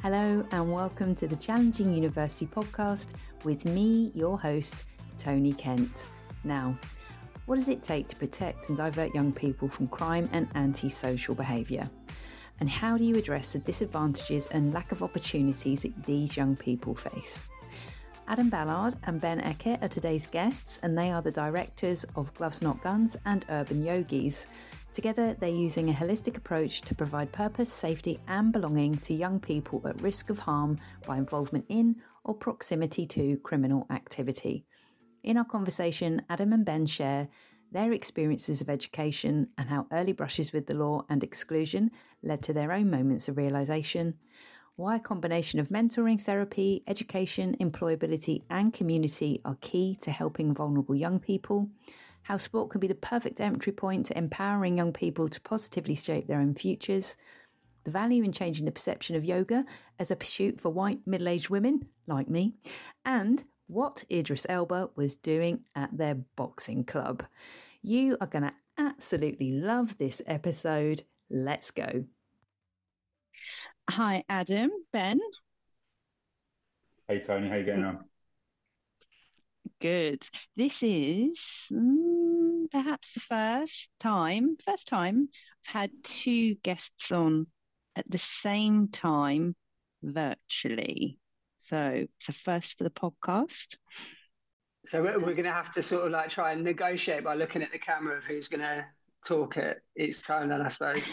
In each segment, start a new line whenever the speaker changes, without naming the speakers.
Hello, and welcome to the Challenging University podcast with me, your host, Tony Kent. Now, what does it take to protect and divert young people from crime and antisocial behaviour? And how do you address the disadvantages and lack of opportunities that these young people face? Adam Ballard and Ben Eckett are today's guests, and they are the directors of Gloves Not Gunz and Urban Yogis, Together, they're using a holistic approach to provide purpose, safety, and belonging to young people at risk of harm by involvement in or proximity to criminal activity. In our conversation, Adam and Ben share their experiences of education and how early brushes with the law and exclusion led to their own moments of realization, why a combination of mentoring, therapy, education, employability, and community are key to helping vulnerable young people how sport can be the perfect entry point to empowering young people to positively shape their own futures, the value in changing the perception of yoga as a pursuit for white middle aged women like me, and what Idris Elba was doing at their boxing club. You are going to absolutely love this episode. Let's go. Hi, Adam, Ben.
Hey, Tony. How you getting mm. on?
Good. This is mm, perhaps the first time, first time I've had two guests on at the same time virtually. So it's a first for the podcast.
So we're, we're going to have to sort of like try and negotiate by looking at the camera of who's going to talk at each time, then I suppose.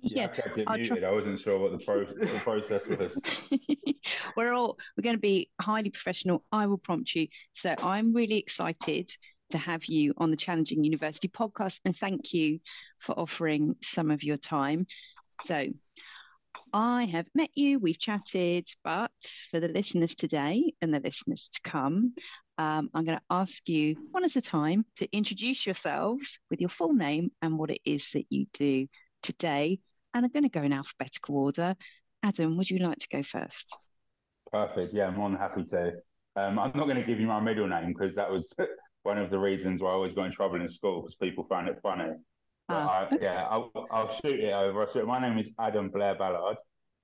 Yeah, yeah I kept it muted. Try- I wasn't sure what the, pro- the process was.
we're all we're going to be highly professional. I will prompt you. So I'm really excited to have you on the Challenging University podcast, and thank you for offering some of your time. So I have met you, we've chatted, but for the listeners today and the listeners to come, um, I'm going to ask you one at a time to introduce yourselves with your full name and what it is that you do today. And I'm going to go in alphabetical order. Adam, would you like to go first?
Perfect. Yeah, I'm more than happy to. Um, I'm not going to give you my middle name because that was one of the reasons why I always got in trouble in school because people found it funny. Uh, I, okay. Yeah, I'll, I'll, shoot it over. So my name is Adam Blair Ballard,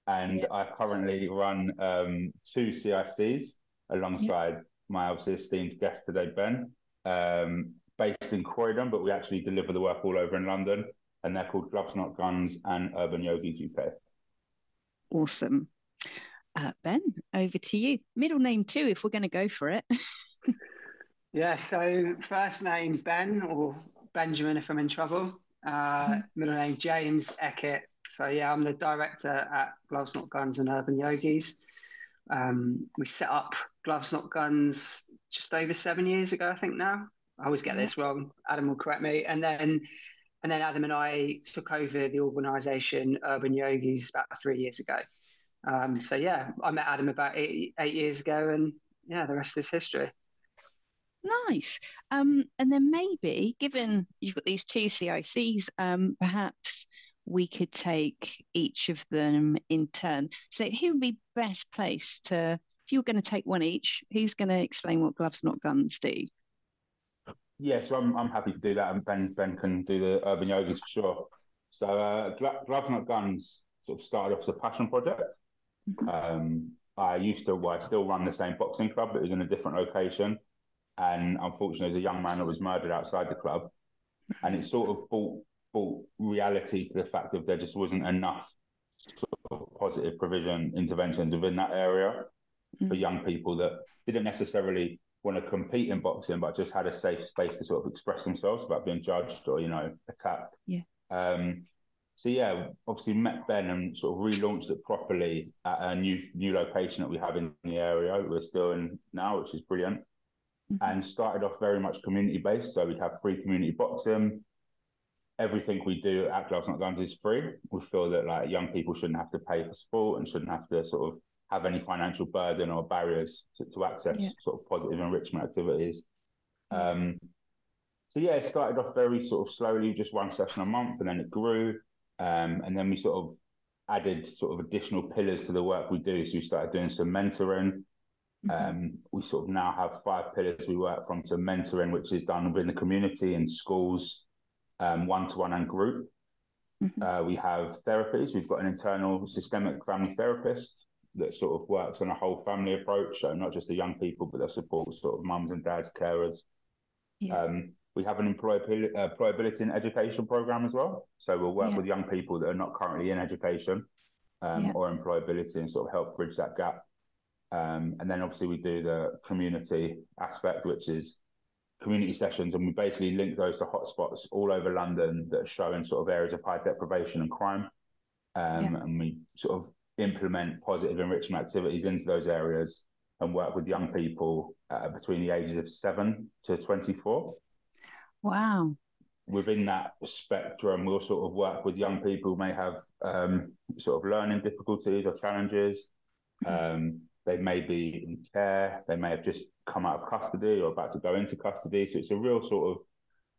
and. I currently run um, two CICs alongside my obviously esteemed guest today, Ben, um, based in Croydon, but we actually deliver the work all over in London, and they're called Gloves Not Gunz and Urban Yogis UK.
Awesome. Uh, ben, over to you. Middle name too, if we're going to go for it.
yeah. So first name Ben or Benjamin, if I'm in trouble. Uh, mm-hmm. Middle name James Eckett. So yeah, I'm the director at Gloves Not Gunz and Urban Yogis. Um, we set up Gloves Not Gunz just over seven years ago, I think now. I always get mm-hmm. this wrong. Adam will correct me. And then and then Adam and I took over the organisation Urban Yogis about three years ago. Um, so yeah, I met Adam about eight, eight years ago, and yeah, the rest is history.
Nice. Um, and then maybe, given you've got these two CICs, um, perhaps we could take each of them in turn. So, who would be best placed to, if you're going to take one each, who's going to explain what gloves not gunz do?
Yeah, so I'm, I'm happy to do that, and Ben Ben can do the urban yogis for sure. So, uh, gloves not gunz sort of started off as a passion project. Um, I used to, well, I still run the same boxing club, but it was in a different location. And unfortunately, there's a young man that was murdered outside the club. And it sort of brought, brought reality to the fact that there just wasn't enough sort of positive provision interventions within that area mm. for young people that didn't necessarily want to compete in boxing, but just had a safe space to sort of express themselves without being judged or, you know, attacked.
Yeah.
Um, so yeah, obviously met Ben and sort of relaunched it properly at a new new location that we have in the area. We're still in now, which is brilliant. Mm-hmm. And started off very much community based. So we'd have free community boxing. Everything we do at Gloves Not Gunz is free. We feel that like young people shouldn't have to pay for sport and shouldn't have to sort of have any financial burden or barriers to, to access yeah. sort of positive enrichment activities. Um, so yeah, it started off very sort of slowly, just one session a month, and then it grew. Um, and then we sort of added sort of additional pillars to the work we do. So we started doing some mentoring. Mm-hmm. Um, we sort of now have five pillars we work from to mentoring, which is done within the community in schools, one to one and group. Mm-hmm. Uh, we have therapies. We've got an internal systemic family therapist that sort of works on a whole family approach. So not just the young people, but that supports sort of mums and dads, carers. Yeah. Um, we have an employability, uh, employability and education program as well. So we'll work yeah. with young people that are not currently in education um, yeah. or employability and sort of help bridge that gap. Um, and then obviously we do the community aspect, which is community sessions, and we basically link those to hotspots all over London that are showing sort of areas of high deprivation and crime. Um, yeah. And we sort of implement positive enrichment activities into those areas and work with young people uh, between the ages of seven to 24.
Wow.
Within that spectrum, we'll sort of work with young people who may have um, sort of learning difficulties or challenges. Mm-hmm. Um, they may be in care, they may have just come out of custody or about to go into custody. So it's a real sort of,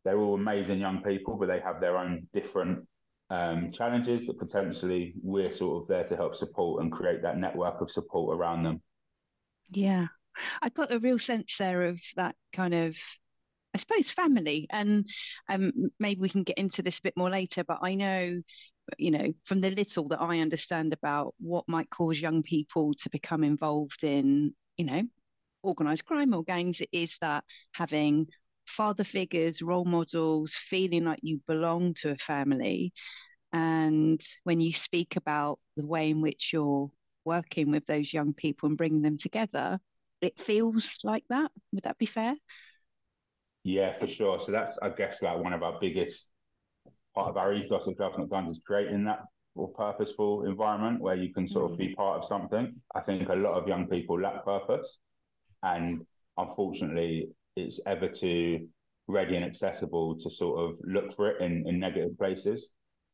they're all amazing young people, but they have their own different um, challenges that potentially we're sort of there to help support and create that network of support around them.
Yeah. I got a real sense there of that kind of I suppose family, and um, maybe we can get into this a bit more later. But I know, you know, from the little that I understand about what might cause young people to become involved in, you know, organized crime or gangs, it is that having father figures, role models, feeling like you belong to a family. And when you speak about the way in which you're working with those young people and bringing them together, it feels like that. Would that be fair?
Yeah, for sure. So that's, I guess, like one of our biggest part of our ethos of Gloves Not Gunz is creating that or purposeful environment where you can sort of be mm. part of something. I think a lot of young people lack purpose, and unfortunately, it's ever too ready and accessible to sort of look for it in, in negative places.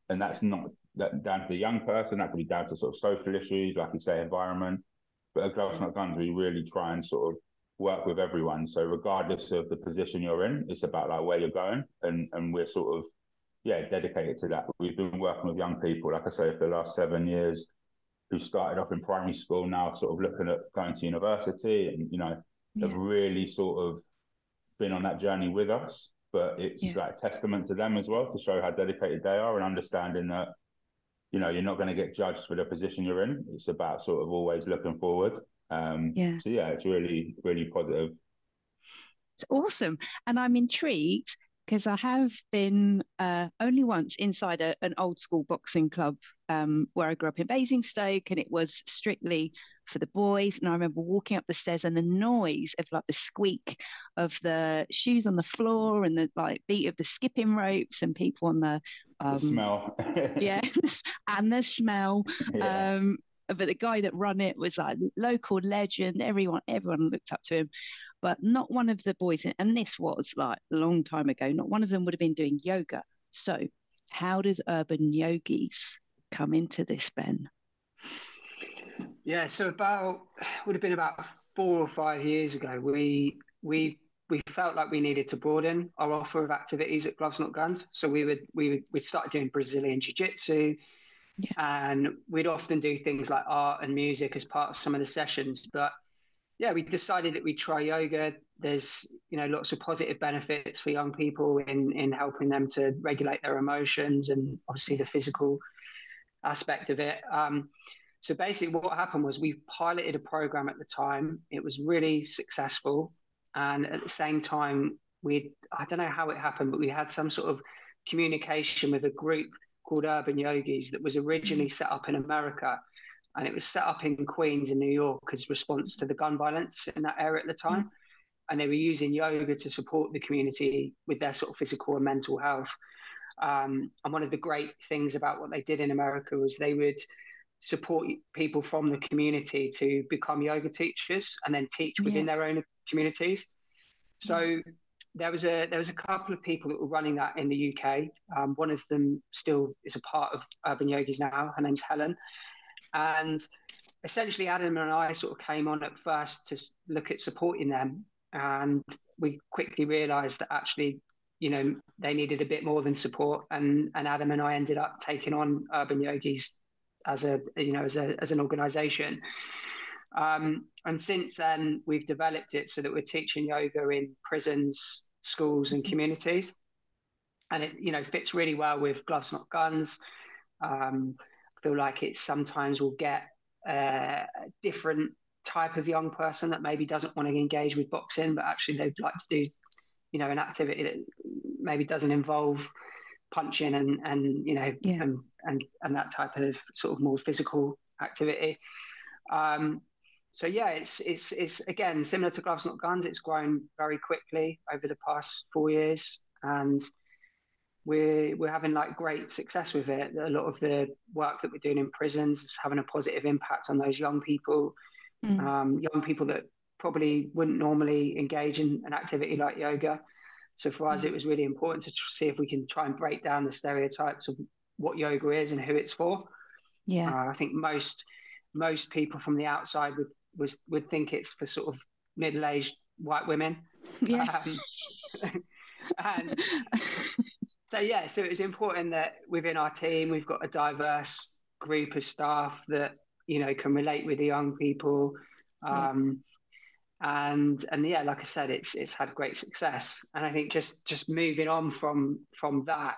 And that's not that down to the young person. That could be down to sort of social issues, like you say, environment. But at Gloves mm. Not Gunz, we really try and sort of work with everyone. So regardless of the position you're in, it's about like where you're going, and and we're sort of yeah dedicated to that. We've been working with young people, like I say, for the last seven years, who started off in primary school, now sort of looking at going to university, and you know yeah. have really sort of been on that journey with us. But it's yeah. like testament to them as well to show how dedicated they are and understanding that you know you're not going to get judged for the position you're in. It's about sort of always looking forward um, yeah. So yeah, it's really really positive.
It's awesome, and I'm intrigued because I have been uh, only once inside a, an old school boxing club um, where I grew up in Basingstoke, and it was strictly for the boys. And I remember walking up the stairs and the noise of like the squeak of the shoes on the floor and the like beat of the skipping ropes and people on the,
um, the smell.
yes, and the smell. Yeah. Um, but the guy that run it was like local legend. Everyone, everyone looked up to him, but not one of the boys. And this was like a long time ago. Not one of them would have been doing yoga. So, how does urban yogis come into this, Ben?
Yeah, so about would have been about four or five years ago. We we we felt like we needed to broaden our offer of activities at Gloves Not Gunz. So we would we would we started doing Brazilian Jiu Jitsu. Yeah. And we'd often do things like art and music as part of some of the sessions. But yeah, we decided that we'd try yoga. There's, you know, lots of positive benefits for young people in in helping them to regulate their emotions and obviously the physical aspect of it. Um, so basically, what happened was we piloted a program at the time. It was really successful, and at the same time, we I don't know how it happened, but we had some sort of communication with a group called Urban Yogis that was originally set up in America. And it was set up in Queens in New York as a response to the gun violence in that area at the time. Mm. And they were using yoga to support the community with their sort of physical and mental health. Um, and one of the great things about what they did in America was they would support people from the community to become yoga teachers and then teach within yeah. their own communities. So mm there was a there was a couple of people that were running that in the UK. Um, one of them still is a part of Urban Yogis now. Her name's Helen, and essentially Adam and I sort of came on at first to look at supporting them, and we quickly realised that actually, you know, they needed a bit more than support, and and Adam and I ended up taking on Urban Yogis as a you know as a as an organisation. Um, and since then, we've developed it so that we're teaching yoga in prisons, schools, and communities. And it, you know, fits really well with gloves not gunz. Um, feel like it sometimes will get a different type of young person that maybe doesn't want to engage with boxing, but actually they'd like to do, you know, an activity that maybe doesn't involve punching and and you know yeah. and, and and that type of sort of more physical activity. Um, so yeah, it's it's it's again similar to gloves not gunz. It's grown very quickly over the past four years, and we're we're having like great success with it. A lot of the work that we're doing in prisons is having a positive impact on those young people, mm. um, young people that probably wouldn't normally engage in an activity like yoga. So for us, mm. it was really important to see if we can try and break down the stereotypes of what yoga is and who it's for.
Yeah,
uh, I think most most people from the outside would was would think it's for sort of middle aged white women.
Yeah.
Um, and so yeah, so it's important that within our team we've got a diverse group of staff that you know can relate with the young people. Um, yeah. And and yeah, like I said, it's it's had great success. And I think just just moving on from from that,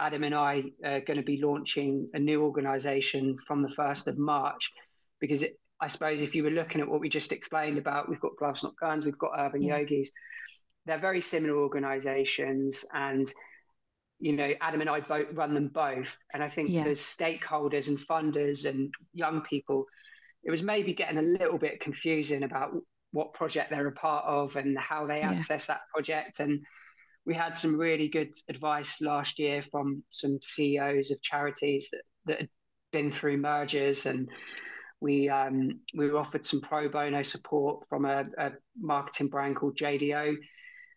Adam and I are going to be launching a new organisation from the first of March, because it, I suppose if you were looking at what we just explained about, we've got gloves not gunz, we've got urban yeah. yogis. They're very similar organisations, and you know, Adam and I both run them both. And I think yeah. as stakeholders and funders and young people, it was maybe getting a little bit confusing about what project they're a part of and how they yeah. access that project. And we had some really good advice last year from some CEOs of charities that, that had been through mergers and we um, we were offered some pro bono support from a, a marketing brand called JDO,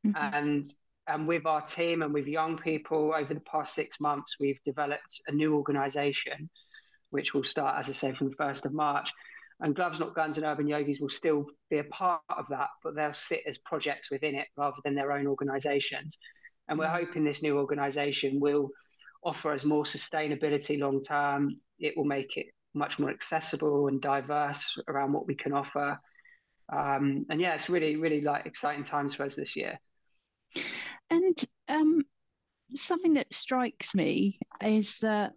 mm-hmm. and and with our team and with young people over the past six months, we've developed a new organisation, which will start, as I say, from the 1st of March. And Gloves Not Gunz and Urban Yogis will still be a part of that, but they'll sit as projects within it rather than their own organisations. And we're hoping this new organisation will offer us more sustainability long term. It will make it much more accessible and diverse around what we can offer. Um, and yeah, it's really, really like exciting times for us this year.
And um, something that strikes me is that,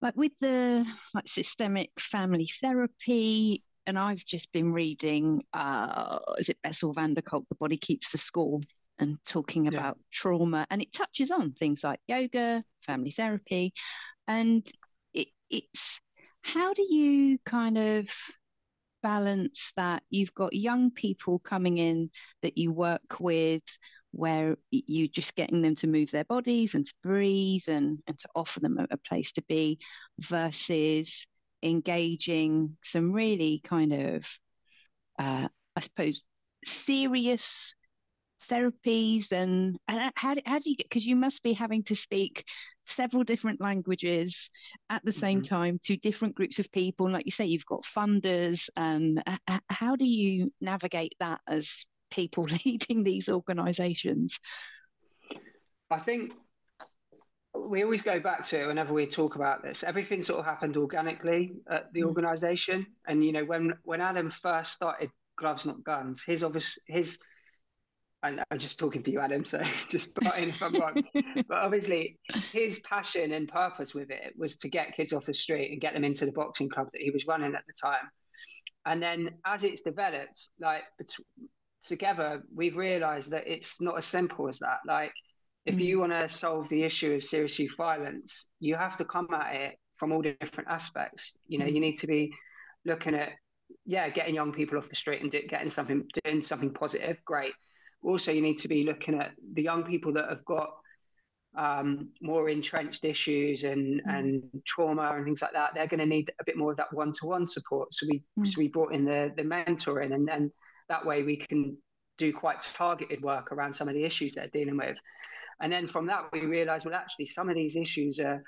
like with the like systemic family therapy, and I've just been reading, uh, is it Bessel van der Kolk, The Body Keeps the Score, and talking yeah. about trauma, and it touches on things like yoga, family therapy, and it, it's how do you kind of balance that you've got young people coming in that you work with where you're just getting them to move their bodies and to breathe and, and to offer them a, a place to be versus engaging some really kind of uh, i suppose serious therapies and, and how, how do you get because you must be having to speak several different languages at the same mm-hmm. time to different groups of people and like you say you've got funders and uh, how do you navigate that as people leading these organizations
i think we always go back to whenever we talk about this everything sort of happened organically at the mm. organization and you know when when adam first started gloves not gunz his obvious his and I'm just talking for you, Adam. So just butt in if I'm wrong. but obviously, his passion and purpose with it was to get kids off the street and get them into the boxing club that he was running at the time. And then, as it's developed, like together, we've realised that it's not as simple as that. Like, if mm. you want to solve the issue of serious youth violence, you have to come at it from all different aspects. You know, mm. you need to be looking at yeah, getting young people off the street and getting something doing something positive. Great also you need to be looking at the young people that have got um, more entrenched issues and mm. and trauma and things like that. They're going to need a bit more of that one to one support. So we mm. so we brought in the the mentoring, and then that way we can do quite targeted work around some of the issues they're dealing with. And then from that, we realised, well, actually, some of these issues are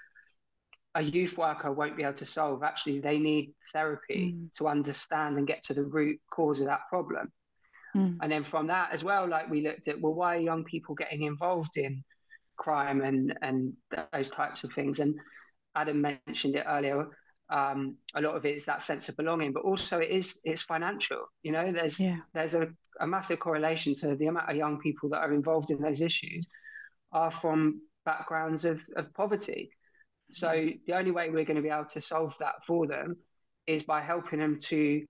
a youth worker won't be able to solve. Actually, they need therapy mm. to understand and get to the root cause of that problem. Mm. And then from that as well, like we looked at, well, why are young people getting involved in crime and and those types of things? And Adam mentioned it earlier. Um, a lot of it is that sense of belonging, but also it is it's financial. You know, there's yeah. there's a, a massive correlation to the amount of young people that are involved in those issues are from backgrounds of, of poverty. So the only way we're going to be able to solve that for them is by helping them to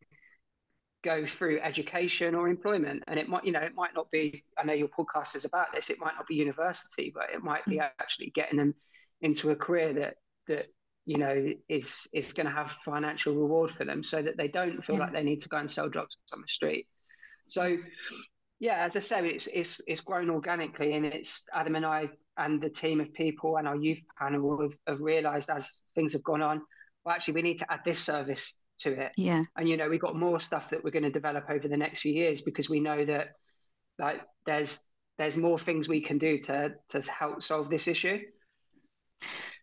go through education or employment. And it might, you know, it might not be, I know your podcast is about this, it might not be university, but it might be mm. actually getting them into a career that, that, you know, is, is going to have financial reward for them so that they don't feel yeah. like they need to go and sell drugs on the street. So, yeah, as I said, it's, it's, it's grown organically and it's Adam and I and the team of people and our youth panel have, have realized as things have gone on, well, actually, we need to add this service to it.
Yeah.
And you know, we've got more stuff that we're going to develop over the next few years because we know that like there's there's more things we can do to to help solve this issue.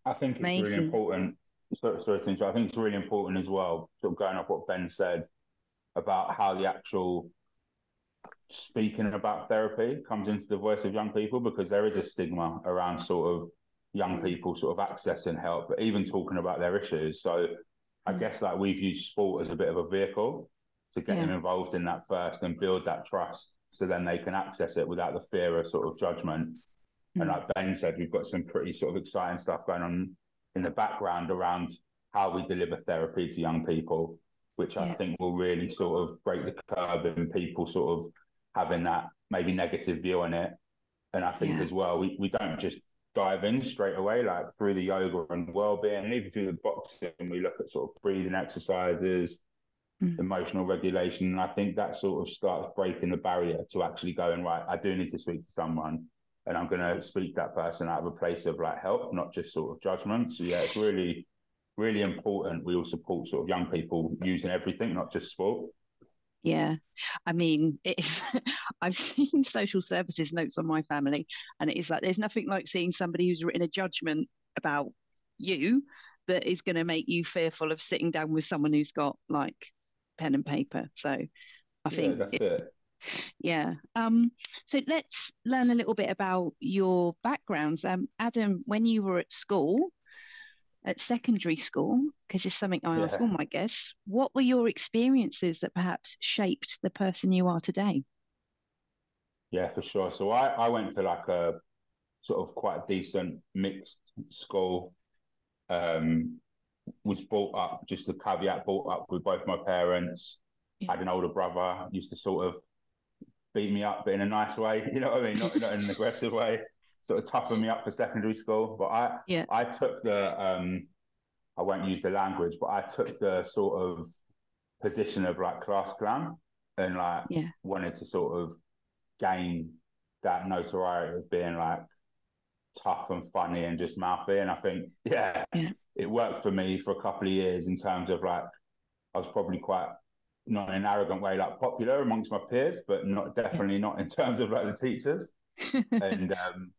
I think it's Amazing. really important. Sorry, sorry to I think it's really important as well, sort of going off what Ben said about how the actual speaking about therapy comes into the voice of young people because there is a stigma around sort of young people sort of accessing help, but even talking about their issues. So I mm. guess like we've used sport as a bit of a vehicle to get yeah. them involved in that first and build that trust so then they can access it without the fear of sort of judgment. Mm. And like Ben said, we've got some pretty sort of exciting stuff going on in the background around how we deliver therapy to young people, which yeah. I think will really sort of break the curb in people sort of having that maybe negative view on it. And I think yeah. as well, we, we don't just dive in straight away, like through the yoga and well-being, and even through the boxing, we look at sort of breathing exercises, mm. emotional regulation, and I think that sort of starts breaking the barrier to actually going right. I do need to speak to someone, and I'm going to speak that person out of a place of like help, not just sort of judgment. So yeah, it's really, really important. We all support sort of young people using everything, not just sport.
Yeah, I mean, it's. I've seen social services notes on my family, and it is like there's nothing like seeing somebody who's written a judgment about you that is going to make you fearful of sitting down with someone who's got like pen and paper. So, I think
yeah, that's it, it.
Yeah. Um, so let's learn a little bit about your backgrounds. Um, Adam, when you were at school, at secondary school, because it's something I yeah. ask all my guests, what were your experiences that perhaps shaped the person you are today?
Yeah, for sure. So I, I went to like a sort of quite decent mixed school. Um, was brought up, just a caveat, brought up with both my parents. Yeah. Had an older brother, used to sort of beat me up, but in a nice way. You know what I mean? Not, not in an aggressive way sort of toughen me up for secondary school. But I yeah. I took the um, I won't use the language, but I took the sort of position of like class clown and like yeah. wanted to sort of gain that notoriety of being like tough and funny and just mouthy. And I think, yeah, yeah, it worked for me for a couple of years in terms of like I was probably quite not in an arrogant way, like popular amongst my peers, but not definitely not in terms of like the teachers. and um,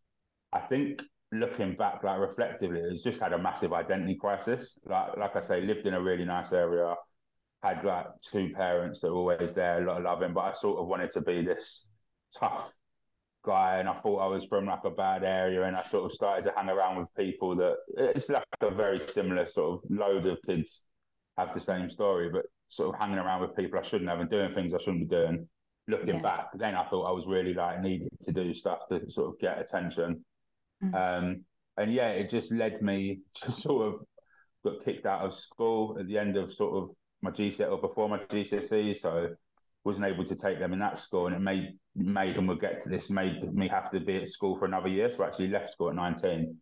I think looking back, like reflectively, it's just had a massive identity crisis. Like, like I say, lived in a really nice area, had like two parents that were always there, a lot of loving, but I sort of wanted to be this tough guy, and I thought I was from like a bad area, and I sort of started to hang around with people that it's like a very similar sort of load of kids have the same story, but sort of hanging around with people I shouldn't have and doing things I shouldn't be doing. Looking yeah. back, then I thought I was really like needed to do stuff to sort of get attention. Mm. Um, and yeah, it just led me to sort of got kicked out of school at the end of sort of my GCSE or before my GCSE, so wasn't able to take them in that school, and it made made and we'll get to this made me have to be at school for another year. So I actually left school at nineteen.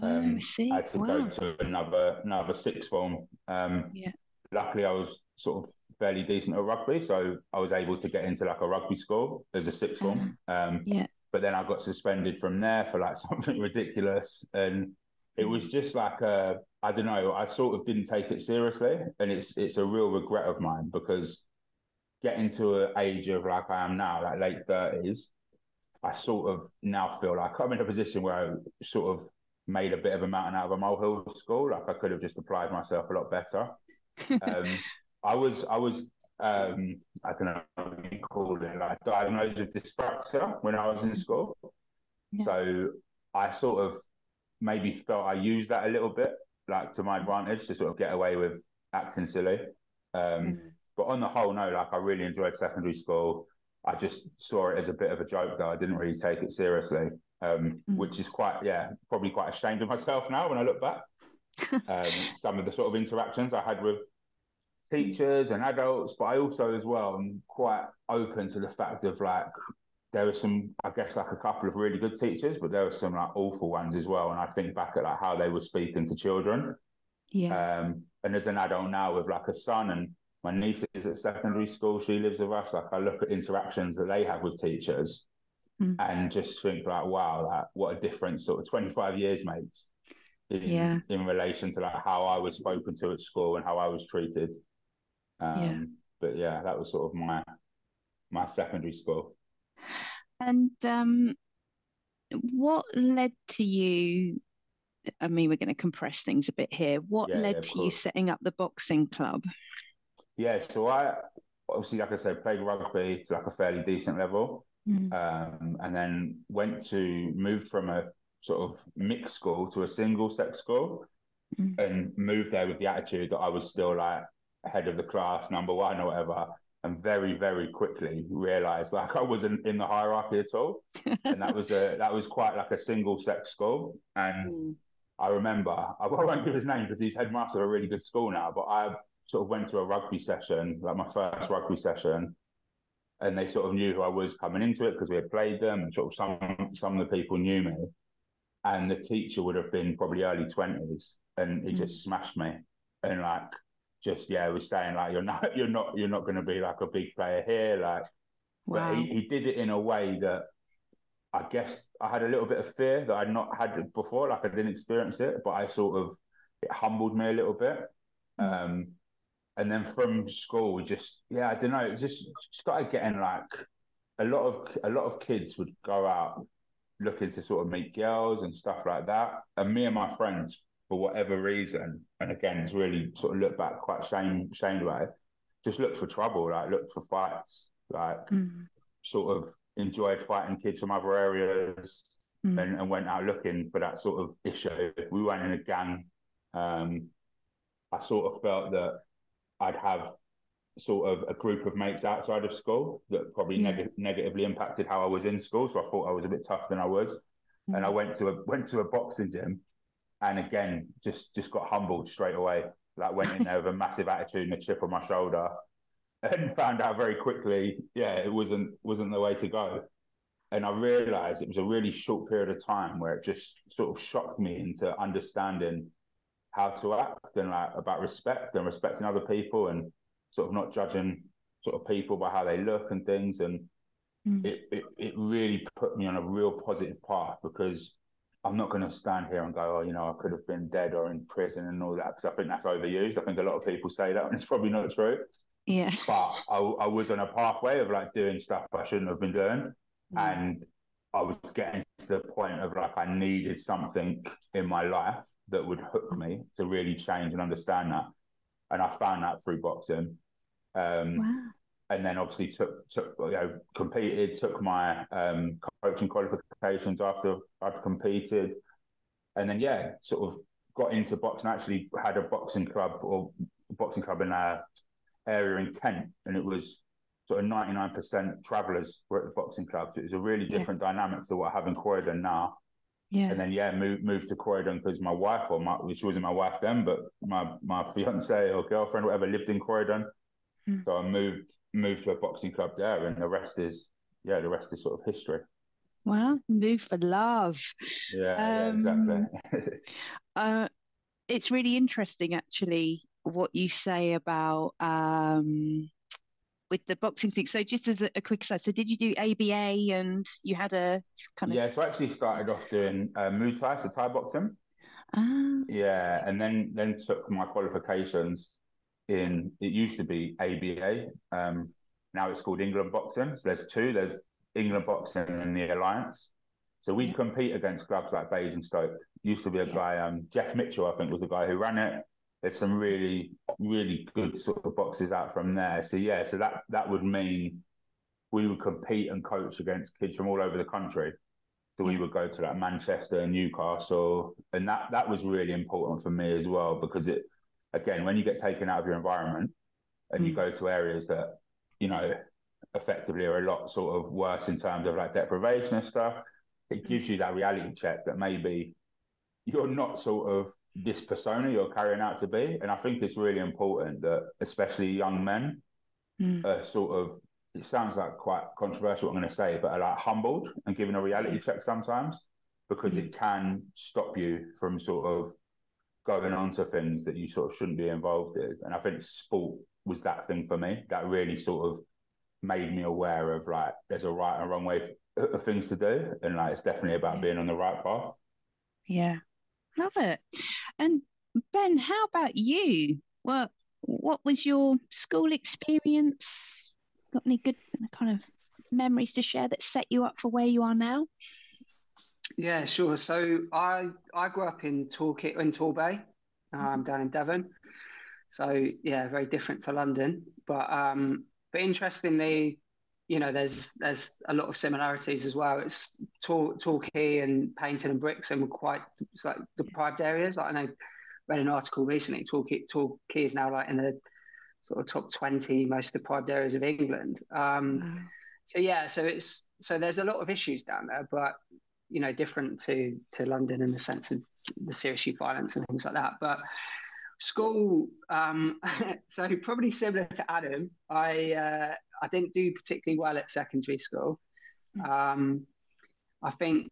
Oh, um, I, I
had to wow. go to another another sixth form. Um, yeah. Luckily, I was sort of fairly decent at rugby, so I was able to get into like a rugby school as a sixth form. Uh-huh. Um, yeah but then I got suspended from there for like something ridiculous, and it was just like a I don't know. I sort of didn't take it seriously, and it's it's a real regret of mine because getting to an age of like I am now, like late thirties, I sort of now feel like I'm in a position where I sort of made a bit of a mountain out of a molehill school. Like I could have just applied myself a lot better. um, I was I was um, I don't know what you call it, like diagnosed with dyspraxia when I was in school. Yeah. So I sort of maybe felt I used that a little bit, like to my advantage to sort of get away with acting silly. Um, mm. But on the whole, no, like I really enjoyed secondary school. I just saw it as a bit of a joke, though. I didn't really take it seriously, um, mm. which is quite, yeah, probably quite ashamed of myself now when I look back. um, some of the sort of interactions I had with teachers and adults, but I also as well am quite open to the fact of like there were some, I guess, like a couple of really good teachers, but there were some like awful ones as well. And I think back at like how they were speaking to children.
Yeah.
Um, and as an adult now with like a son and my niece is at secondary school, she lives with us. Like I look at interactions that they have with teachers mm. and just think like, wow, like, what a difference sort of 25 years makes in,
yeah.
in relation to like how I was spoken to at school and how I was treated. Um, yeah. But yeah, that was sort of my my secondary school.
And um, what led to you? I mean, we're going to compress things a bit here. What yeah, led yeah, to you setting up the boxing club?
Yeah, so I obviously, like I said, played rugby to like a fairly decent level, mm. um, and then went to moved from a sort of mixed school to a single sex school, mm. and moved there with the attitude that I was still like head of the class, number one or whatever, and very very quickly realised like I wasn't in the hierarchy at all, and that was a that was quite like a single sex school, and mm. I remember I won't give his name because he's headmaster of a really good school now, but I sort of went to a rugby session, like my first rugby session, and they sort of knew who I was coming into it because we had played them, and sort of some some of the people knew me, and the teacher would have been probably early twenties, and he mm. just smashed me, and like just yeah, was saying like you're not you're not you're not going to be like a big player here, like. Wow. But he, he did it in a way that I guess I had a little bit of fear that I'd not had before. Like I didn't experience it, but I sort of it humbled me a little bit. Mm. Um, and then from school, we just yeah, I don't know, it just started getting like a lot of a lot of kids would go out looking to sort of meet girls and stuff like that. And me and my friends for whatever reason, and again, it's really sort of looked back quite shame shamed about it. Just looked for trouble, like looked for fights, like mm. sort of enjoyed fighting kids from other areas, mm. and, and, went out looking for that sort of issue. We went in a gang. Um, I sort of felt that I'd have sort of a group of mates outside of school that probably yeah. neg- negatively impacted how I was in school. So I thought I was a bit tougher than I was, mm. and I went to a went to a boxing gym and again just just got humbled straight away. Like went in there with a massive attitude and a chip on my shoulder, and found out very quickly, yeah, it wasn't wasn't the way to go. And I realised it was a really short period of time where it just sort of shocked me into understanding how to act and like about respect and respecting other people and sort of not judging sort of people by how they look and things. And mm. it, it it really put me on a real positive path because I'm not going to stand here and go, oh, you know, I could have been dead or in prison and all that, because I think that's overused. I think a lot of people say that, and it's probably not true.
Yeah.
But I, I was on a pathway of like doing stuff I shouldn't have been doing. Mm. And I was getting to the point of like, I needed something in my life that would hook me to really change and understand that. And I found that through boxing. Um, wow and then obviously took took you know competed, took my um, coaching qualifications after I'd competed, and then yeah, sort of got into boxing. Actually, had a boxing club or boxing club in a area in Kent, and it was sort of ninety nine percent travellers were at the boxing club. So it was a really different yeah. dynamic to what I have in Croydon now.
Yeah.
And then yeah, moved moved to Croydon because my wife or my she wasn't my wife then, but my my fiance or girlfriend, whatever, lived in Croydon. Mm. So I moved moved to a boxing club there, and the rest is yeah, the rest is sort of history.
Well, move for love.
Yeah, um, yeah exactly.
uh, it's really interesting, actually, what you say about um, with the boxing thing. So, just as a, a quick aside, so did you do ABA and you had a kind of
yeah? So I actually started off doing uh, Muay Thai, so Thai boxing.
Ah.
Yeah, and then then took my qualifications in it used to be ABA. Um, now it's called England Boxing. So there's two. There's England Boxing and the Alliance. So we compete against clubs like Basingstoke. Used to be a guy, um, Jeff Mitchell, I think, was the guy who ran it. There's some really, really good sort of boxes out from there. So yeah, so that that would mean we would compete and coach against kids from all over the country. So we would go to like Manchester and Newcastle, and that that was really important for me as well because it again, when you get taken out of your environment and mm. you go to areas that, you know, effectively are a lot sort of worse in terms of like deprivation and stuff, it gives you that reality check that maybe you're not sort of this persona you're carrying out to be. And I think it's really important that, especially young men, mm. are sort of. It sounds like quite controversial what I'm going to say, but are like humbled and given a reality check sometimes because mm. it can stop you from sort of going on to things that you sort of shouldn't be involved in. And I think sport was that thing for me that really sort of made me aware of like there's a right and wrong way of things to do, and like it's definitely about being on the right path.
Yeah, love it. And Ben, how about you? What what was your school experience? Got any good kind of memories to share that set you up for where you are now?
Yeah, sure. So I I grew up in Torquay in Torbay, um, down in Devon. So yeah, very different to London. But um, but interestingly, you know, there's there's a lot of similarities as well. It's Tor- Torquay and Paignton and bricks, and we're quite it's like deprived areas. Like I know read an article recently. Torquay Torquay is now like in the sort of top twenty most deprived areas of England. Um, So yeah, so it's so there's a lot of issues down there, but you know different to to London in the sense of the serious youth violence and things like that. But school, um, so probably similar to Adam, I uh, I didn't do particularly well at secondary school. Hmm. Um, I think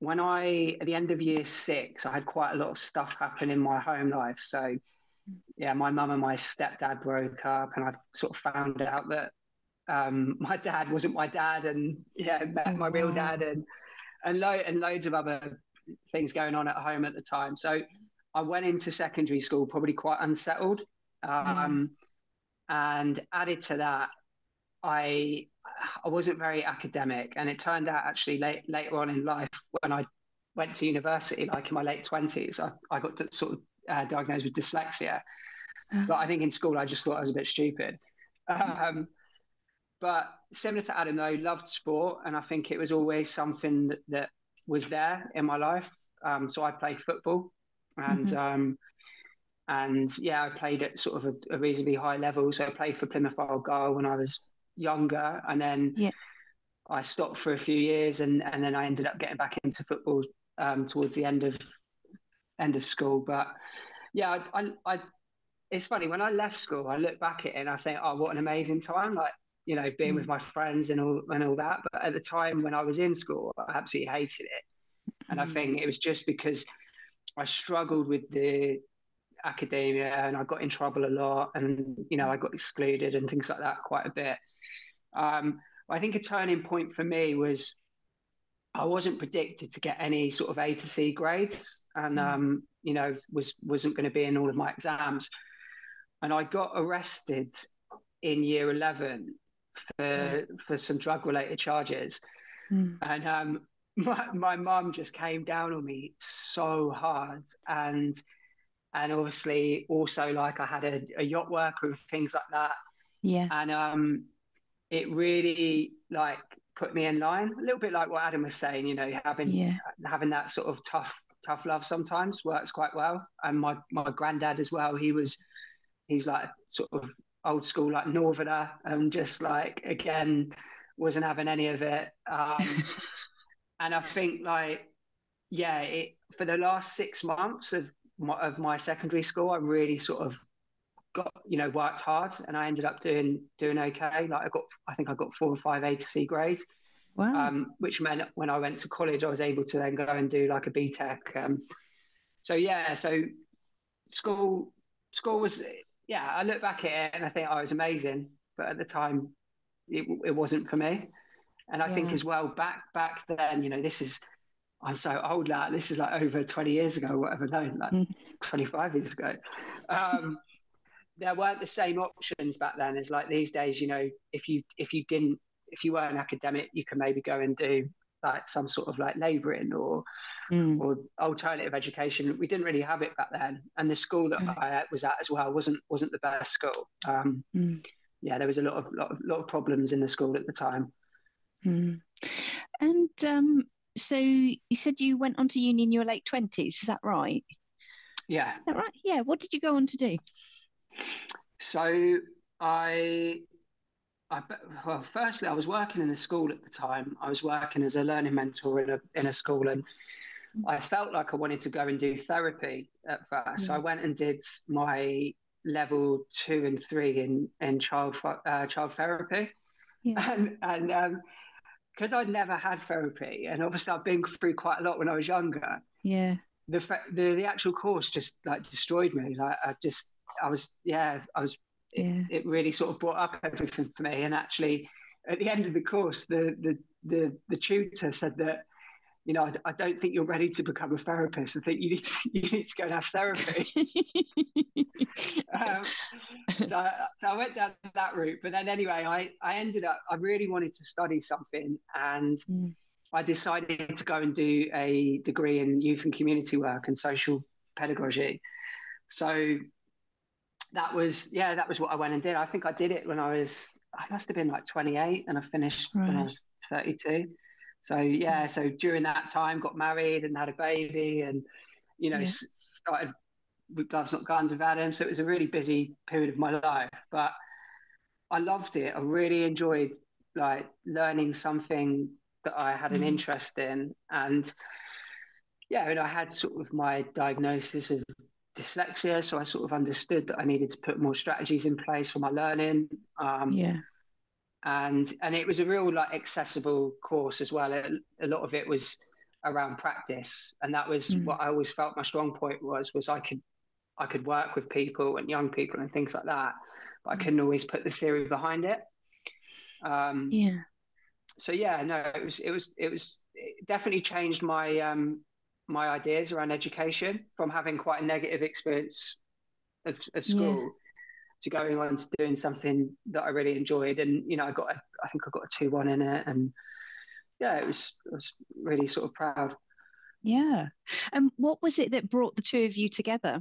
when I at the end of year six, I had quite a lot of stuff happen in my home life. So yeah, my mum and my stepdad broke up, and I sort of found out that um, my dad wasn't my dad, and yeah, met my real dad, and and, lo- and loads of other things going on at home at the time. So I went into secondary school probably quite unsettled. Um, mm. And added to that, I I wasn't very academic, and it turned out actually late, later on in life when I went to university, like in my late twenties, I, I got sort of uh, diagnosed with dyslexia. Uh-huh. But I think in school I just thought I was a bit stupid. Um, but similar to Adam, though, loved sport, and I think it was always something that, that was there in my life. Um, so I played football, and mm-hmm. um, and yeah, I played at sort of a, a, reasonably high level. So I played for Plymouth Argyle when I was younger, and then yeah. I stopped for a few years, and and then I ended up getting back into football um, towards the end of end of school. But yeah, I, I, I, it's funny when I left school, I look back at it and I think, oh, what an amazing time! Like you know, being mm. with my friends and all and all that. But at the time when I was in school, I absolutely hated it, and mm. I think it was just because I struggled with the academia and I got in trouble a lot, and you know, I got excluded and things like that quite a bit. Um, I think a turning point for me was I wasn't predicted to get any sort of A to C grades, and mm. um, you know, was wasn't going to be in all of my exams. And I got arrested in year eleven for mm. for some drug related charges, mm. and um, my my mum just came down on me so hard, and and obviously also like I had a, a yacht worker and things like that.
Yeah,
and um, it really like put me in line a little bit like what Adam was saying. You know, having yeah. having that sort of tough tough love sometimes works quite well. And my my granddad as well. He was he's like sort of old school like northerner and just like again wasn't having any of it um, and i think like yeah it, for the last six months of my, of my secondary school i really sort of got you know worked hard and i ended up doing doing okay like i got i think i got four or five a to c grades wow. um, which meant when i went to college i was able to then go and do like a btec um, so yeah so school school was yeah, I look back at it and I think, oh, it was amazing. But at the time, it, it wasn't for me. And I yeah. think as well, back back then, you know, this is, I'm so old now. This is like over 20 years ago, whatever, no, like mm. 25 years ago. Um, there weren't the same options back then as like these days. You know, if you if you didn't if you weren't academic, you can maybe go and do like some sort of like labouring or mm. or alternative education. We didn't really have it back then, and the school that mm. I was at as well wasn't wasn't the best school. Um, mm. Yeah, there was a lot of lot of lot of problems in the school at the time.
Mm. And um, so you said you went on to uni in your late twenties. Is that right?
Yeah.
Is that right? Yeah. What did you go on to do?
So I I, well, firstly, I was working in a school at the time. I was working as a learning mentor in a in a school, and I felt like I wanted to go and do therapy at first. So I went and did my level two and three in in child uh, child therapy, yeah. and and because um, I'd never had therapy, and obviously I've been through quite a lot when I was younger.
Yeah,
the the the actual course just like destroyed me. Like I just I was yeah I was yeah. it, really sort of brought up everything for me. And actually, at the end of the course, the the the, the tutor said that you know, I, I, don't think you're ready to become a therapist. I think you need to, you need to go and have therapy. um, so, so I went down that route. But then anyway, I, I ended up, I really wanted to study something and mm. I decided to go and do a degree in youth and community work and social pedagogy. So that was, yeah, that was what I went and did. I think I did it when I was, I must have been like 28 and I finished right. when I was 32. So yeah, so during that time, got married and had a baby, and you know, yeah. started with Gloves Not Gunz with Adam. So it was a really busy period of my life, but I loved it. I really enjoyed like learning something that I had an mm. interest in, and yeah, and I had sort of my diagnosis of dyslexia, so I sort of understood that I needed to put more strategies in place for my learning.
Um, yeah
and and it was a real like accessible course as well. A, a lot of it was around practice, and that was mm. what I always felt my strong point was was I could I could work with people and young people and things like that, but I mm. couldn't always put the theory behind it.
Um, yeah.
So yeah, no, it was it was it was it definitely changed my um, my ideas around education from having quite a negative experience of, of school. Yeah to going on to doing something that I really enjoyed. And you know, I got a, I think I got a two one in it, and yeah, it was I was really sort of proud.
Yeah. And what was it that brought the two of you together?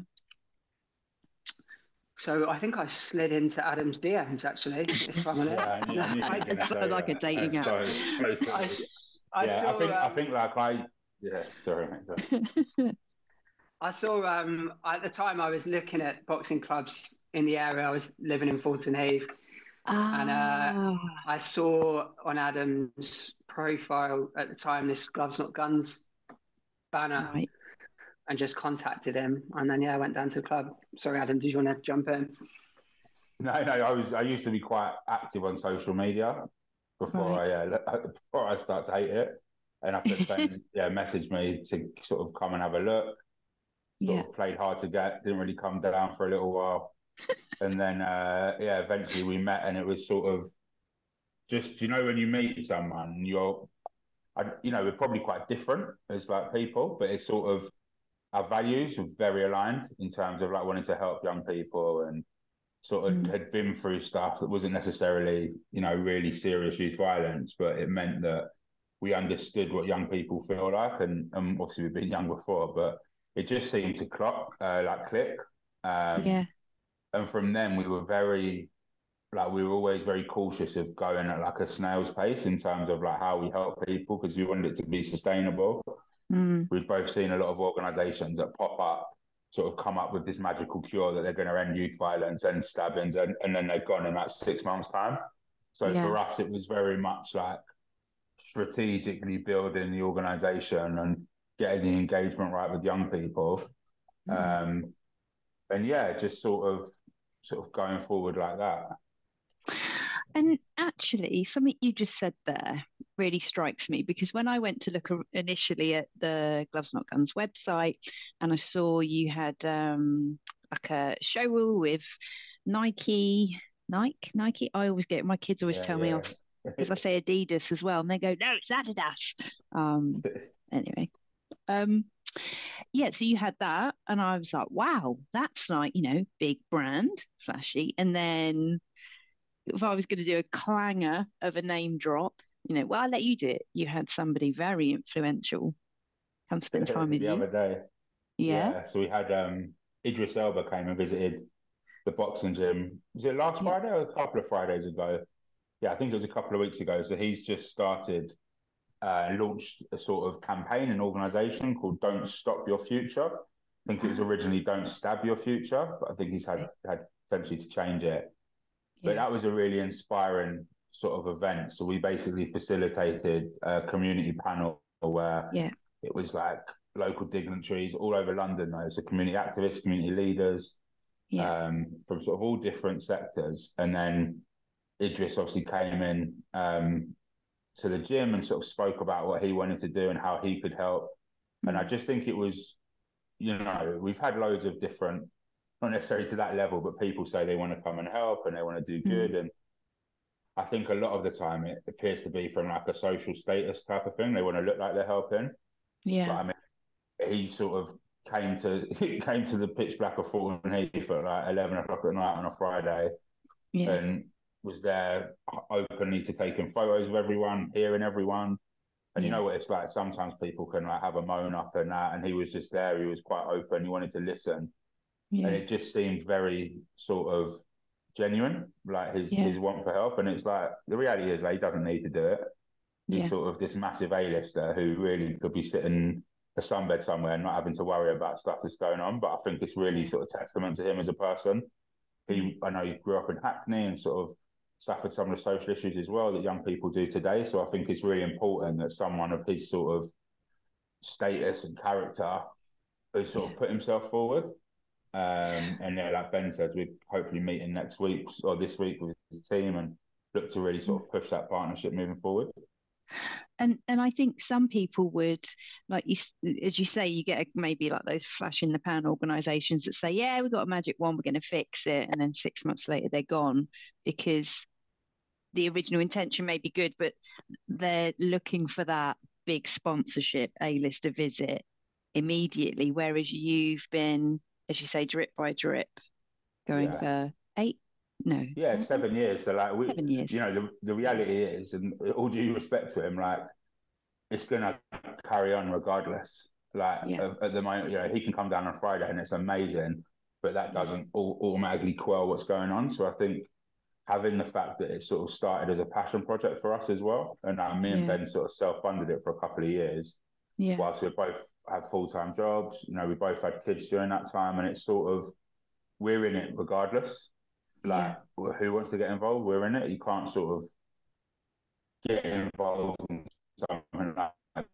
So I think I slid into Adam's DMs actually, if I'm honest.
Yeah, I, it's sort of like a dating app.
I, I, yeah, saw, I think um, I think like I yeah, sorry, mate,
I saw um, at the time I was looking at boxing clubs in the area. I was living in Thornton Heath, ah. and uh, I saw on Adam's profile at the time this "Gloves Not Gunz" banner, right. and just contacted him. And then yeah, I went down to the club. Sorry, Adam, did you want to jump in?
No, no, I was. I used to be quite active on social media before right. I uh, before I start to hate it. And after Ben, yeah, messaged me to sort of come and have a look sort yeah. of played hard to get, didn't really come down for a little while. and then, uh, yeah, eventually we met, and it was sort of just, you know, when you meet someone, you're, I, you know, we're probably quite different as like people, but it's sort of our values were very aligned in terms of like wanting to help young people and sort of mm. had been through stuff that wasn't necessarily, you know, really serious youth violence, but it meant that we understood what young people feel like, and, and obviously we've been young before, but it just seemed to clock, uh, like click.
Um, yeah.
And from then we were very, like we were always very cautious of going at like a snail's pace in terms of like how we help people because we wanted it to be sustainable.
Mm.
We've both seen a lot of organisations that pop up, sort of come up with this magical cure that they're going to end youth violence and stabbings, and, and then they're gone in about six months' time. So yeah. for us, it was very much like strategically building the organisation and getting the engagement right with young people. Mm. Um, and yeah, just sort of sort of going forward like that.
And actually, something you just said there really strikes me because when I went to look initially at the Gloves Not Gunz website and I saw you had um, like a showroom with Nike, Nike, Nike. I always get my kids always yeah, tell yeah. me off because I say Adidas as well, and they go, "No, it's Adidas." Um, anyway, um, yeah, so you had that, and I was like, wow, that's like, you know, big brand, flashy. And then if I was going to do a clanger of a name drop, you know, well, I'll let you do it. You had somebody very influential come spend time with
the
you.
other day.
Yeah.
yeah. So we had um, Idris Elba came and visited the boxing gym. Was it last yeah. Friday or a couple of Fridays ago? Yeah, I think it was a couple of weeks ago. So he's just started uh, launched a sort of campaign and organisation called "Don't Stop Your Future." I think it was originally "Don't Stab Your Future," but I think he's had had potentially to change it. But that was a really inspiring sort of event. So we basically facilitated a community panel where
yeah.
it was like local dignitaries all over London, though, so community activists, community leaders, yeah. um, from sort of all different sectors. And then Idris obviously came in um, to the gym and sort of spoke about what he wanted to do and how he could help. And I mm. just think it was, you know, we've had loads of different, not necessarily to that level, but people say they want to come and help and they want to do mm. good. Mm-hmm. And I think a lot of the time it appears to be from like a social status type of thing. They want to look like they're helping.
Yeah.
But I mean, he sort of came to came to the pitch black of Thornton Heath at like eleven o'clock at night on a Friday, yeah. and was there openly to taking photos of everyone, hearing everyone. And you hmm. know what it's like. Sometimes people can like have a moan up and that, and he was just there. He was quite open. He wanted to listen, yeah. and it just seemed very sort of genuine, like his his want for help. And it's like the reality is, like, he doesn't need to do it. He's sort of this massive A-lister who really could be sitting a sunbed somewhere and not having to worry about stuff that's going on. But I think it's really sort of testament to him as a person. He, hmm. I know he grew up in Hackney and sort of suffered some of the social issues as well that young people do today. So I think it's really important that someone of his sort of status and character has sort of put himself forward. Um, and yeah, like Ben says, we're hopefully meeting next week or this week with his team and look to really sort of push that partnership moving forward
and and I think some people would like you as you say you get maybe like those flash in the pan organizations that say yeah we've got a magic wand we're going to fix it and then 6 months later they're gone because the original intention may be good but they're looking for that big sponsorship a-lister visit immediately whereas you've been as you say drip by drip going yeah. for eight no.
Yeah, seven years. So like we, seven years. You know, the, the reality is, and all due respect to him, like it's gonna carry on regardless. Like yeah. at, the moment, you know, he can come down on Friday and it's amazing, but that doesn't all, automatically quell what's going on. So I think having the fact that it sort of started as a passion project for us as well, and uh, me and yeah. Ben sort of self-funded it for a couple of years. Yeah. Whilst we both had full-time jobs, you know, we both had kids during that time, and it's sort of we're in it regardless. Like, yeah. who wants to get involved? We're in it. You can't sort of get involved in something like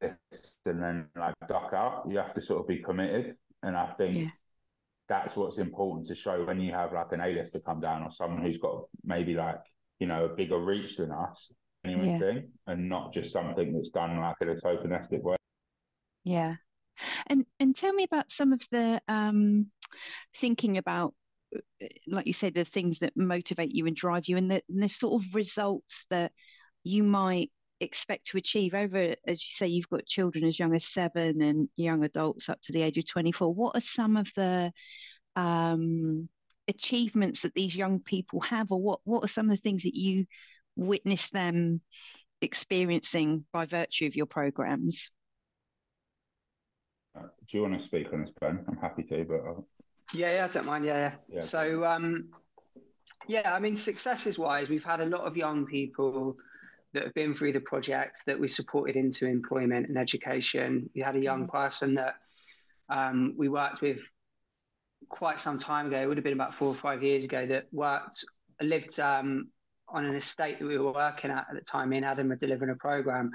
this and then like duck out. You have to sort of be committed. And I think yeah. that's what's important to show when you have like an A-lister come down or someone who's got maybe like, you know, a bigger reach than us, yeah. thing, and not just something that's done like in a tokenistic way.
Yeah. And and tell me about some of the um thinking about like you said, the things that motivate you and drive you, and the, and the sort of results that you might expect to achieve over, as you say, you've got children as young as seven and young adults up to the age of 24. What are some of the um, achievements that these young people have, or what, what are some of the things that you witness them experiencing by virtue of your programs?
Uh, do you want to speak on this, Ben? I'm happy to, but I'll...
Yeah, yeah, I don't mind. Yeah, yeah. yeah. So, um, yeah, I mean, successes wise, we've had a lot of young people that have been through the project that we supported into employment and education. We had a young mm. person that um, we worked with quite some time ago. It would have been about four or five years ago that worked, lived um, on an estate that we were working at at the time. Me and Adam were delivering a program.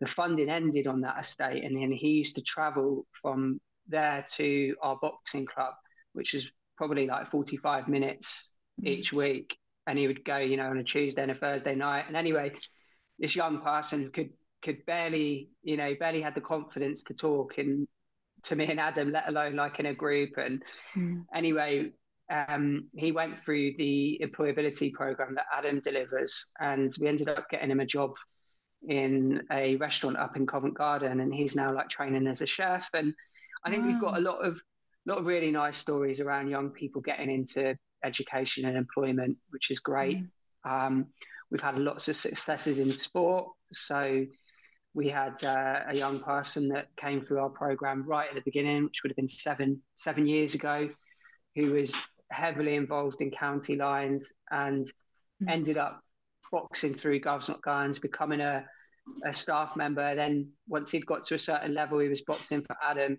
The funding ended on that estate, and then he used to travel from there to our boxing club which is probably like 45 minutes mm. each week. And he would go, you know, on a Tuesday and a Thursday night. And anyway, this young person could could barely, you know, barely had the confidence to talk and to me and Adam, let alone like in a group. And mm. anyway, um, he went through the employability program that Adam delivers, and we ended up getting him a job in a restaurant up in Covent Garden, and he's now like training as a chef. And I think wow. we've got a lot of lot of really nice stories around young people getting into education and employment, which is great. Mm. Um, we've had lots of successes in sport. So we had uh, a young person that came through our program right at the beginning, which would have been seven seven years ago, who was heavily involved in county lines and mm. ended up boxing through Gloves Not Gunz, becoming a, a staff member. Then once he'd got to a certain level, he was boxing for Adam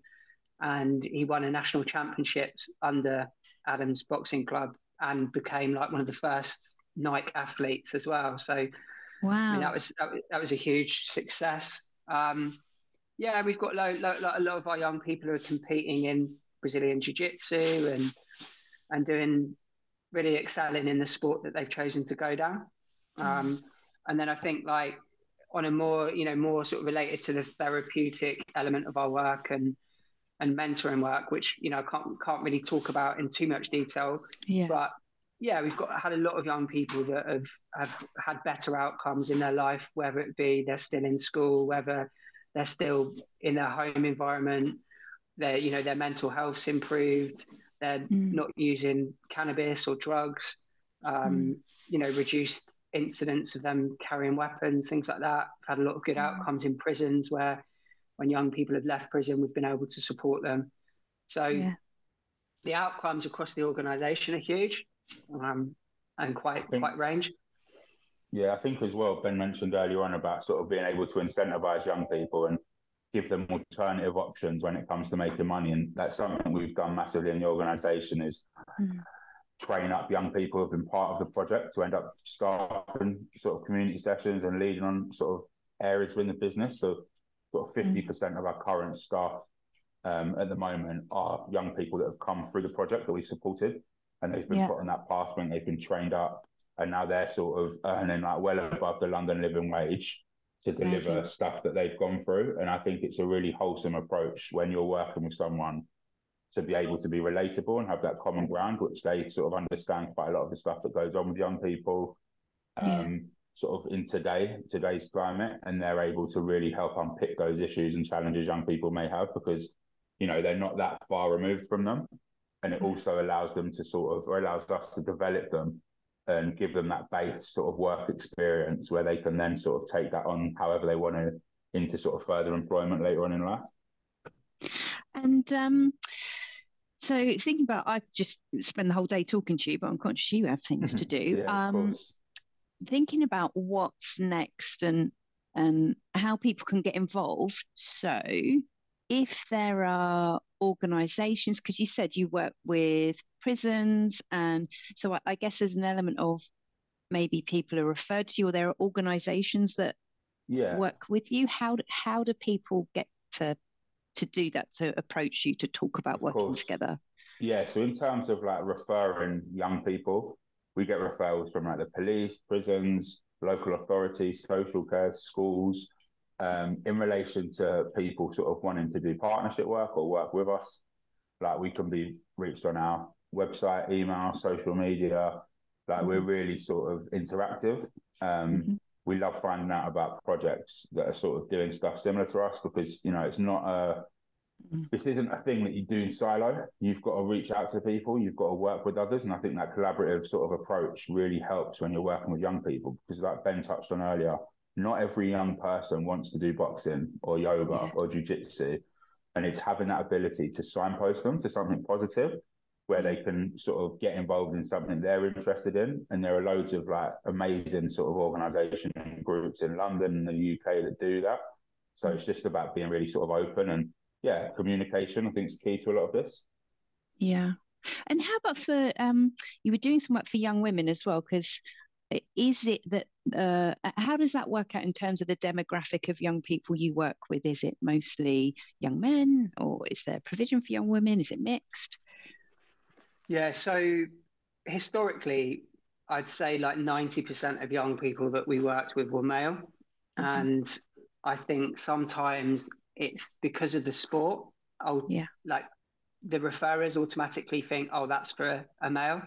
and he won a national championships under Adams Boxing Club and became like one of the first Nike athletes as well. So,
wow, I
mean, that was that, was a huge success. Um, yeah, we've got lo- lo- lo- a lot of our young people who are competing in Brazilian Jiu Jitsu and and doing really excelling in the sport that they've chosen to go down. Mm. Um, and then I think like on a more you know more sort of related to the therapeutic element of our work and and mentoring work, which you know I can't can't really talk about in too much detail.
Yeah.
But yeah, we've got had a lot of young people that have have had better outcomes in their life, whether it be they're still in school, whether they're still in their home environment, their you know their mental health's improved, they're mm. not using cannabis or drugs, um, mm. you know, reduced incidents of them carrying weapons, things like that. We've had a lot of good mm. outcomes in prisons where when young people have left prison, we've been able to support them. So yeah. the outcomes across the organisation are huge um, and quite think, quite range.
Yeah, I think as well. Ben mentioned earlier on about sort of being able to incentivise young people and give them alternative options when it comes to making money, and that's something we've done massively in the organisation. Is mm. train up young people who've been part of the project to end up staffing sort of community sessions and leading on sort of areas within the business. So, sort of fifty percent mm. of our current staff um, at the moment are young people that have come through the project that we supported and they've been yeah. put on that pathway they've been trained up and now they're sort of earning like well above the London living wage to deliver Amazing. stuff that they've gone through. And I think it's a really wholesome approach when you're working with someone to be able to be relatable and have that common ground, which they sort of understand quite a lot of the stuff that goes on with young people. Um. Sort of in today, today's climate, and they're able to really help unpick those issues and challenges young people may have because, you know, they're not that far removed from them and it also allows them to sort of or allows us to develop them and give them that base sort of work experience where they can then sort of take that on however they want to into sort of further employment later on in life.
And um, so thinking about, I just spend the whole day talking to you, but I'm conscious you have things to do.
yeah, um,
thinking about what's next and and how people can get involved. So if there are organizations, because you said you work with prisons, and so I, I, guess there's an element of maybe people are referred to you, or there are organizations that
yeah.
work with you. How do, how do people get to to do that to approach you to talk about working together?
Yeah, so in terms of like referring young people, we get referrals from like the police, prisons, local authorities, social care, schools um, in relation to people sort of wanting to do partnership work or work with us, like we can be reached on our website, email, social media. Like mm-hmm. we're really sort of interactive. Um, mm-hmm. We love finding out about projects that are sort of doing stuff similar to us because you know it's not a mm-hmm. this isn't a thing that you do in silo. You've got to reach out to people. You've got to work with others, and I think that collaborative sort of approach really helps when you're working with young people because, like Ben touched on earlier, not every young person wants to do boxing or yoga yeah. or jujitsu. And it's having that ability to signpost them to something positive where they can sort of get involved in something they're interested in. And there are loads of like amazing sort of organisation groups in London and the UK that do that. So it's just about being really sort of open and yeah, communication I think is key to a lot of this.
Yeah. And how about for um you were doing some work for young women as well because is it that uh, how does that work out in terms of the demographic of young people you work with is it mostly young men or is there provision for young women is it mixed
yeah so historically i'd say like 90% of young people that we worked with were male mm-hmm. and i think sometimes it's because of the sport i'll yeah like the referrers automatically think oh that's for a, a male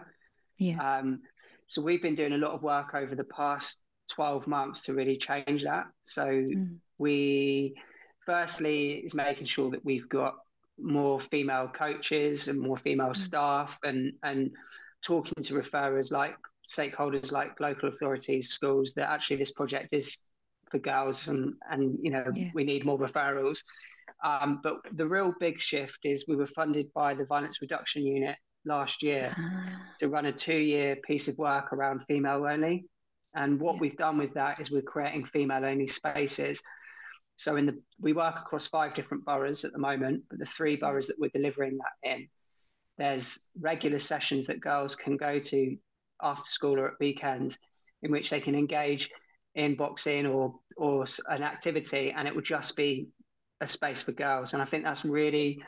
yeah
um, so we've been doing a lot of work over the past 12 months to really change that. So mm. we, firstly, is making sure that we've got more female coaches and more female mm. staff and, and talking to referrers like stakeholders like local authorities, schools, that actually this project is for girls and, and you know, yeah. we need more referrals. Um, but the real big shift is we were funded by the Violence Reduction Unit last year to run a two year piece of work around female only. And what yeah. we've done with that is we're creating female only spaces. So in the we work across five different boroughs at the moment, but the three boroughs that we're delivering that in, there's regular sessions that girls can go to after school or at weekends in which they can engage in boxing or or an activity and it would just be a space for girls, and I think that's really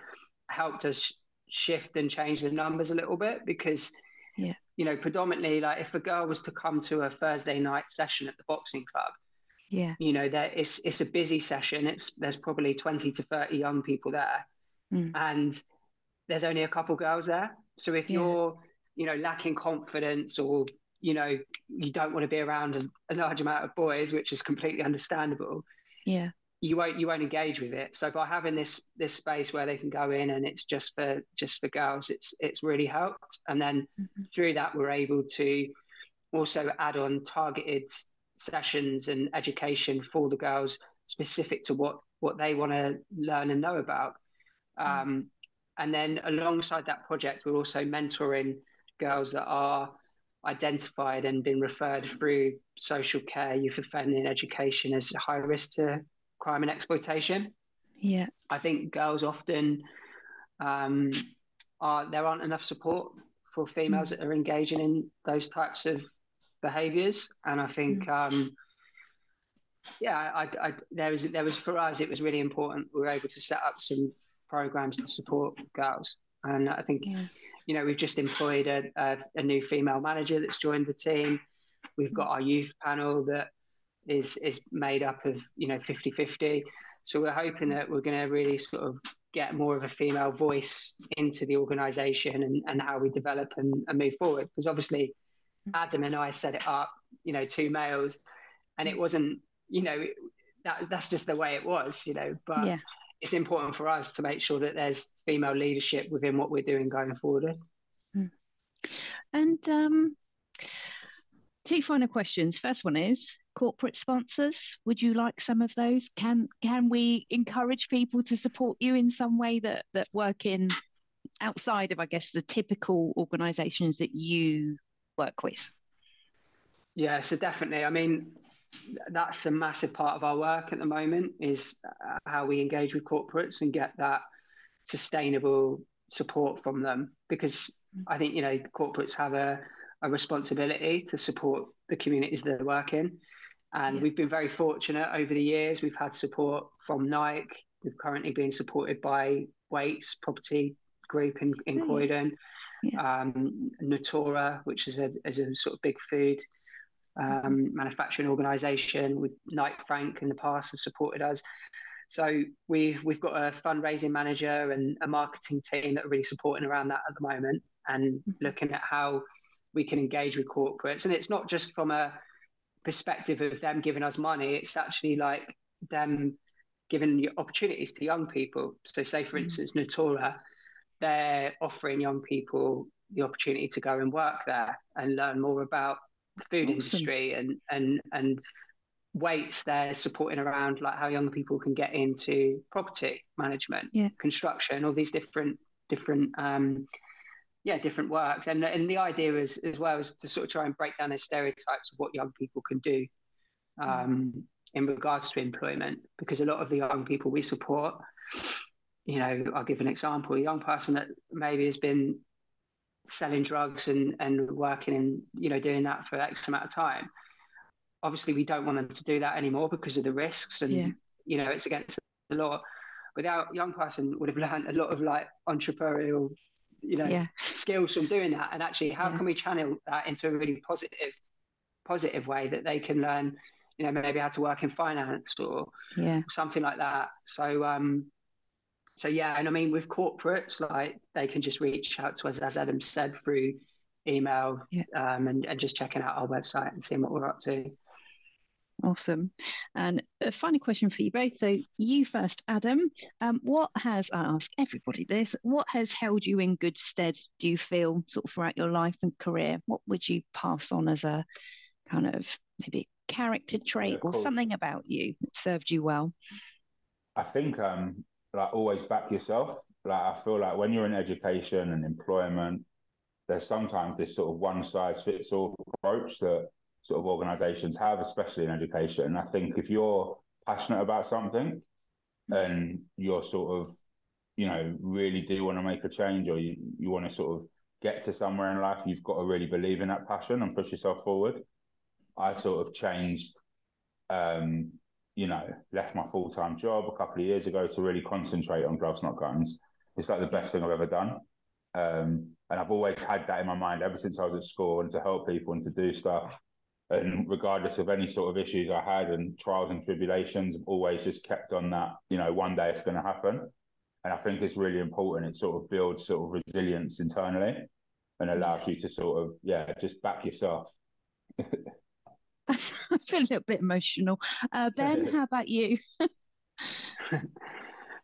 helped us shift and change the numbers a little bit because
yeah.
you know predominantly like if a girl was to come to a thursday night session at the boxing club
yeah.
you know there it's it's a busy session. It's there's probably 20 to 30 young people there.
Mm.
and there's only a couple girls there. So if
Yeah.
you're you know lacking confidence or you know you don't want to be around a, a large amount of boys which is completely understandable
yeah
you won't you won't engage with it. So by having this this space where they can go in and it's just for just for girls, it's it's really helped. And then
Mhm.
through that, we're able to also add on targeted sessions and education for the girls specific to what what they want to learn and know about. Um, and then alongside that project, we're also mentoring girls that are identified and been referred through social care, youth offending education as high risk to crime and exploitation.
yeah.
I think girls often um, are there aren't enough support for females that are engaging in those types of behaviours, and I think um, yeah, I, I, there was there was for us it was really important we were able to set up some programs to support girls, and I think
yeah
you know we've just employed a, a, a new female manager that's joined the team. We've got our youth panel that is is made up of you know 50-50 so we're hoping that we're going to really sort of get more of a female voice into the organization and, and how we develop and, and move forward. Because obviously adam and i set it up you know two males and it wasn't you know that that's just the way it was you know but
yeah
it's important for us to make sure that there's female leadership within what we're doing going forward
And um, two final questions. First one is corporate sponsors. Would you like some of those? Can can we encourage people to support you in some way that that work in outside of, I guess, the typical organisations that you work with?
Yeah, so definitely. I mean, that's a massive part of our work at the moment is uh, how we engage with corporates and get that sustainable support from them. Because I think you know corporates have a, a responsibility to support the communities they work in, and
Yeah.
we've been very fortunate over the years. We've had support from Nike. We've currently been supported by Wates Property Group in, in. Croydon,
Yeah.
um, Natura, which is a, is a sort of big food um, manufacturing organisation with Knight Frank in the past has supported us. So we've we've got a fundraising manager and a marketing team that are really supporting around that at the moment and looking at how we can engage with corporates. And it's not just from a perspective of them giving us money; it's actually like them giving opportunities to young people. So, say for
Mhm.
instance, Natura, they're offering young people the opportunity to go and work there and learn more about the food
Awesome.
industry and and and Wates they're supporting around like how young people can get into property management
Yeah.
construction all these different different um yeah different works and and the idea is as well is to sort of try and break down those stereotypes of what young people can do um in regards to employment because a lot of the young people we support you know i'll give an example a young person that maybe has been selling drugs and and working and you know doing that for x amount of time obviously we don't want them to do that anymore because of the risks and
Yeah.
you know it's against the law but that young person would have learned a lot of like entrepreneurial you know
Yeah.
skills from doing that and actually how
Yeah.
can we channel that into a really positive positive way that they can learn you know maybe how to work in finance or something like that so um so yeah and i mean with corporates like they can just reach out to us as adam said through email
Yeah.
um and, and just checking out our website and seeing what we're up to
Awesome. And a final question for you both. So, you first, Adam. Um, what has, I ask everybody this, what has held you in good stead, do you feel, sort of throughout your life and career? What would you pass on as a kind of maybe a character trait or
cool.
something about you that served you well?
I think um like always back yourself. Like I feel like when you're in education and employment, there's sometimes this sort of one size fits all approach that sort of organizations have, especially in education. And I think if you're passionate about something and you're sort of, you know, really do want to make a change or you, you want to sort of get to somewhere in life, you've got to really believe in that passion and push yourself forward. I sort of changed um, you know, left my full time job a couple of years ago to really concentrate on gloves, not gunz. It's like the best thing I've ever done. Um, and I've always had that in my mind ever since I was at school and to help people and to do stuff. And regardless of any sort of issues I had and trials and tribulations, I've always just kept on that, you know, one day it's going to happen. And I think it's really important. It sort of builds sort of resilience internally and allows you to sort of, yeah, just back yourself.
I feel a little bit emotional. Uh, ben, how about you?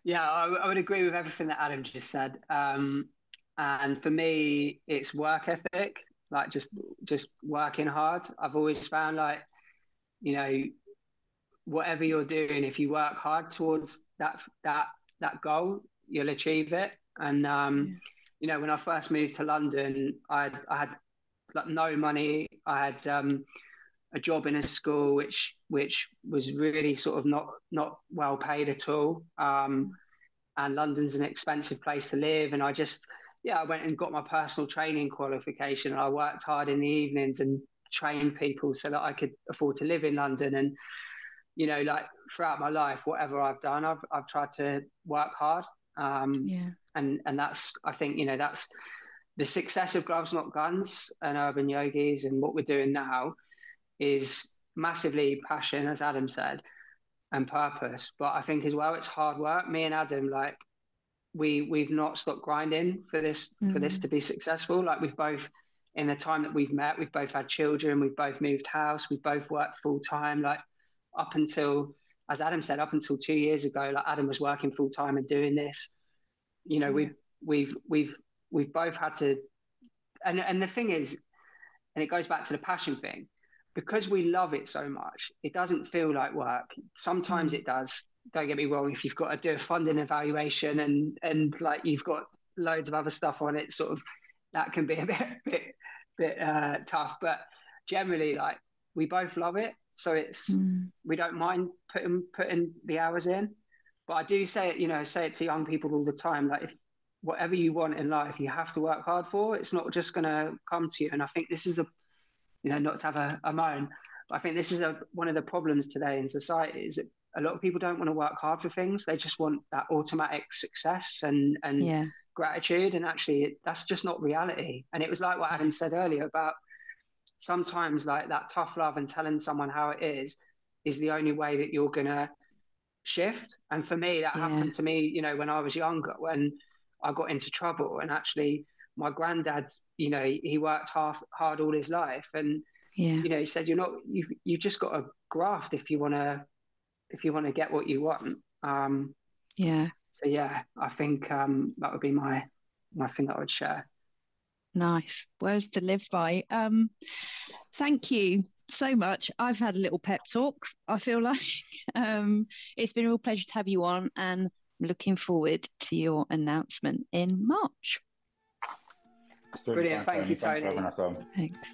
yeah, I, I, would agree with everything that Adam just said. Um, and for me, it's work ethic, like just just working hard. I've always found like, you know, whatever you're doing, if you work hard towards that that that goal, you'll achieve it. And um, yeah. you know, when I first moved to London, I I had like no money. I had um, a job in a school which which was really sort of not not well paid at all. Um, and London's an expensive place to live, and I just yeah, I went and got my personal training qualification. And I worked hard in the evenings and trained people so that I could afford to live in London. And you know, like throughout my life, whatever I've done, I've I've tried to work hard. Um,
yeah.
And and that's I think you know that's the success of Gloves Not Gunz and Urban Yogis and what we're doing now is massively passion, as Adam said, and purpose. But I think as well, it's hard work. Me and Adam, like we we've not stopped grinding for this mm-hmm. for this mm. to be successful. Like we've both in the time that we've met, we've both had children, we've both moved house, we've both worked full time. Like up until, as Adam said, up until two years ago, like Adam was working full time and doing this. You know, we've we've we've we've both had to, and and the thing is, and it goes back to the passion thing, because we love it so much, it doesn't feel like work. Sometimes mm. it does, don't get me wrong, if you've got to do a funding evaluation and and like you've got loads of other stuff on it, sort of that can be a bit bit bit uh, tough. But generally, like we both love it, so it's mm. we don't mind putting putting the hours in. But I do say it, you know, say it to young people all the time, like if whatever you want in life, you have to work hard for. It's not just going to come to you. And I think this is a, you know, not to have a, a moan, but I think this is a, one of the problems today in society is that a lot of people don't want to work hard for things. They just want that automatic success and and yeah. gratitude. And actually, that's just not reality. And it was like what Adam said earlier about sometimes like that tough love and telling someone how it is is the only way that you're gonna shift. And for me, that yeah. happened to me. You know, when I was younger, when I got into trouble, and actually, my granddad, you know, he worked hard hard all his life, and yeah. you know, he said, "You're not. You you've just got to graft if you want to if you want to get what you want. Um,
yeah.
So yeah, I think um, that would be my my thing that I would share.
Nice words to live by. Um, thank you so much. I've had a little pep talk. I feel like um, it's been a real pleasure to have you on, and looking forward to your announcement in March.
Brilliant. Thank you, Tony.
Thanks.